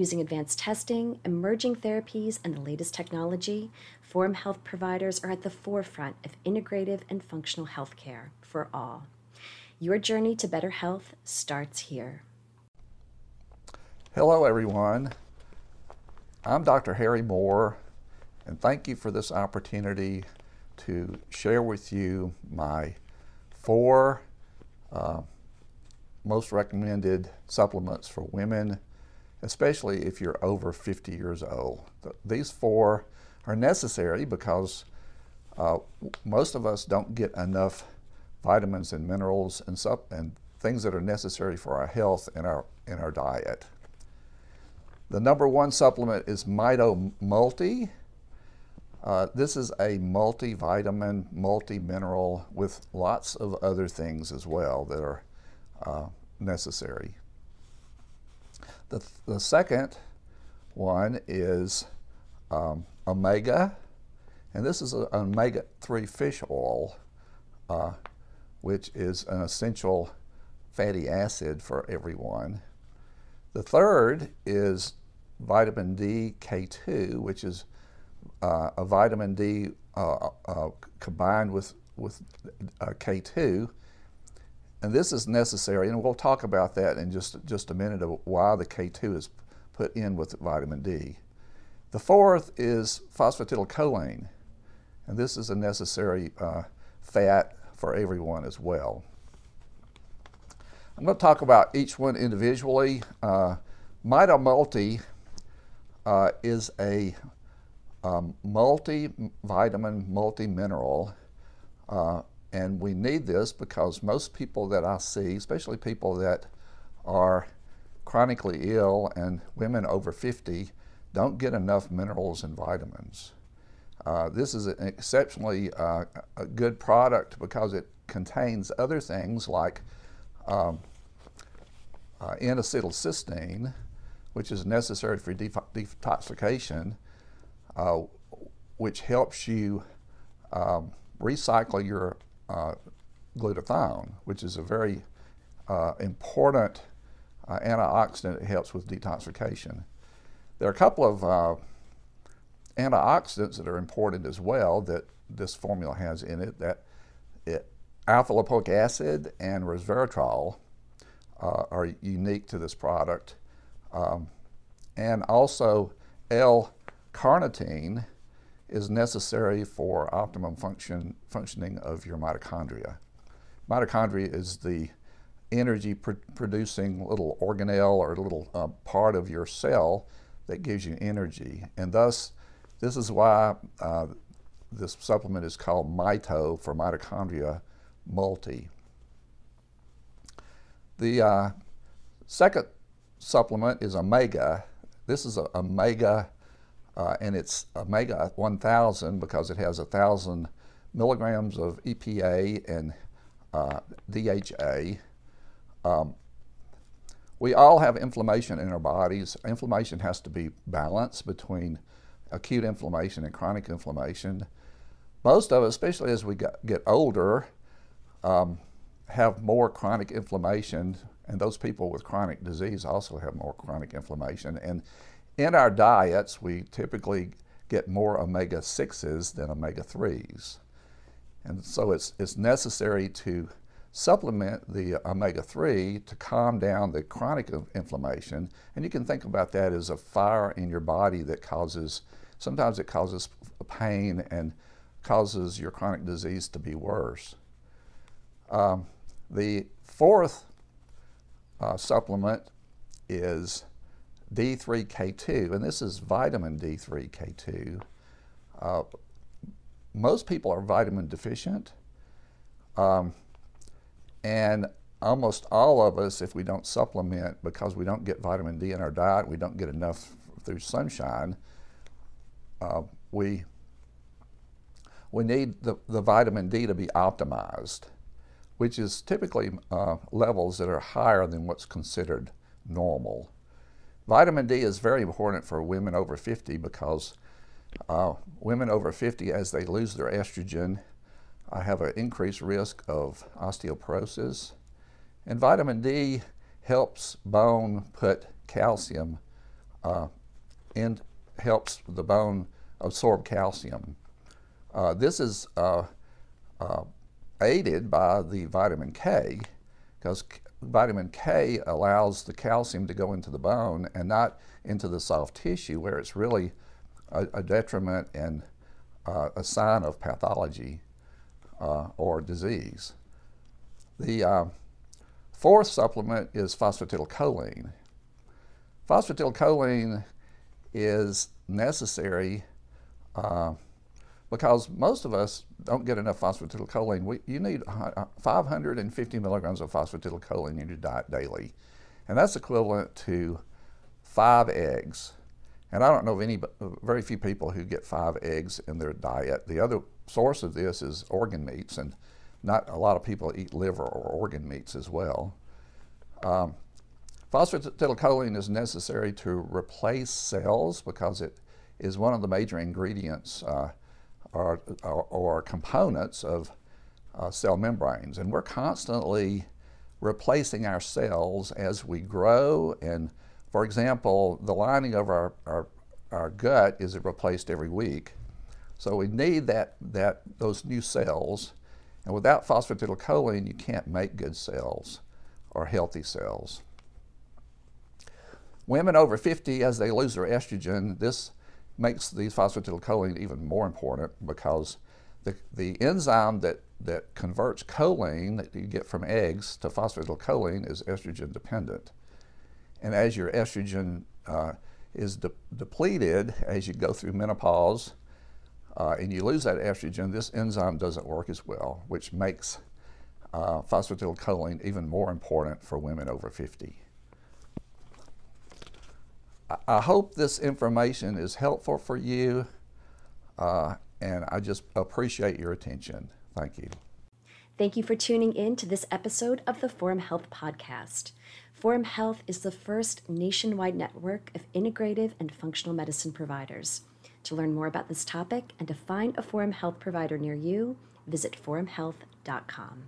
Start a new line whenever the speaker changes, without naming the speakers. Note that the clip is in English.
Using advanced testing, emerging therapies, and the latest technology, Forum Health providers are at the forefront of integrative and functional healthcare for all. Your journey to better health starts here.
Hello, everyone. I'm Dr. Harry Moore, and thank you for this opportunity to share with you my four uh, most recommended supplements for women especially if you're over 50 years old. These four are necessary because uh, most of us don't get enough vitamins and minerals and, sup- and things that are necessary for our health in our, in our diet. The number one supplement is Mito Multi. Uh, this is a multivitamin, multi-mineral with lots of other things as well that are uh, necessary. The, the second one is um, omega, and this is an omega 3 fish oil, uh, which is an essential fatty acid for everyone. The third is vitamin D K2, which is uh, a vitamin D uh, uh combined with, with uh, K2 and this is necessary, and we'll talk about that in just, just a minute of why the K2 is put in with vitamin D. The fourth is phosphatidylcholine, and this is a necessary uh, fat for everyone as well. I'm going to talk about each one individually. Uh, Multi uh, is a um, multivitamin, multi-mineral uh, and we need this because most people that I see, especially people that are chronically ill and women over 50, don't get enough minerals and vitamins. Uh, this is an exceptionally uh, good product because it contains other things like um, uh, N-acetylcysteine, which is necessary for detoxification, uh, which helps you um, recycle your uh, glutathione, which is a very uh, important uh, antioxidant that helps with detoxification. There are a couple of uh, antioxidants that are important as well that this formula has in it. That it, alpha lipoic acid and resveratrol uh, are unique to this product, um, and also L-carnitine is necessary for optimum function, functioning of your mitochondria. Mitochondria is the energy pr producing little organelle or little uh, part of your cell that gives you energy. And thus, this is why uh, this supplement is called Mito for mitochondria multi. The uh, second supplement is Omega. This is a Omega uh, and it's omega 1000 because it has 1,000 milligrams of EPA and uh, DHA. Um, we all have inflammation in our bodies. Inflammation has to be balanced between acute inflammation and chronic inflammation. Most of us, especially as we get older, um, have more chronic inflammation, and those people with chronic disease also have more chronic inflammation. And in our diets, we typically get more omega 6s than omega 3s. And so it's, it's necessary to supplement the omega 3 to calm down the chronic inflammation. And you can think about that as a fire in your body that causes, sometimes it causes pain and causes your chronic disease to be worse. Um, the fourth uh, supplement is D3K2, and this is vitamin D3K2. Uh, most people are vitamin deficient, um, and almost all of us, if we don't supplement because we don't get vitamin D in our diet, we don't get enough through sunshine, uh, we we need the, the vitamin D to be optimized, which is typically uh, levels that are higher than what's considered normal. Vitamin D is very important for women over 50 because uh, women over 50, as they lose their estrogen, uh, have an increased risk of osteoporosis. And vitamin D helps bone put calcium uh, and helps the bone absorb calcium. Uh, this is uh, uh, aided by the vitamin K because vitamin K allows the calcium to go into the bone and not into the soft tissue where it's really a, a detriment and uh, a sign of pathology uh, or disease. The uh, fourth supplement is phosphatidylcholine. Phosphatidylcholine is necessary uh, because most of us don't get enough phosphatidylcholine. We, you need 550 milligrams of phosphatidylcholine in your diet daily, and that's equivalent to five eggs. And I don't know of any, very few people who get five eggs in their diet. The other source of this is organ meats, and not a lot of people eat liver or organ meats as well. Um, phosphatidylcholine is necessary to replace cells because it is one of the major ingredients uh, or, or, or, components of uh, cell membranes. And we're constantly replacing our cells as we grow. And for example, the lining of our, our, our gut is replaced every week. So we need that, that, those new cells. And without phosphatidylcholine, you can't make good cells or healthy cells. Women over 50, as they lose their estrogen, this makes the phosphatidylcholine even more important because the, the enzyme that, that converts choline that you get from eggs to phosphatidylcholine is estrogen dependent. And as your estrogen uh, is de depleted as you go through menopause uh, and you lose that estrogen, this enzyme doesn't work as well, which makes uh, phosphatidylcholine even more important for women over 50. I hope this information is helpful for you, uh, and I just appreciate your attention. Thank you.
Thank you for tuning in to this episode of the Forum Health Podcast. Forum Health is the first nationwide network of integrative and functional medicine providers. To learn more about this topic and to find a Forum Health provider near you, visit forumhealth.com.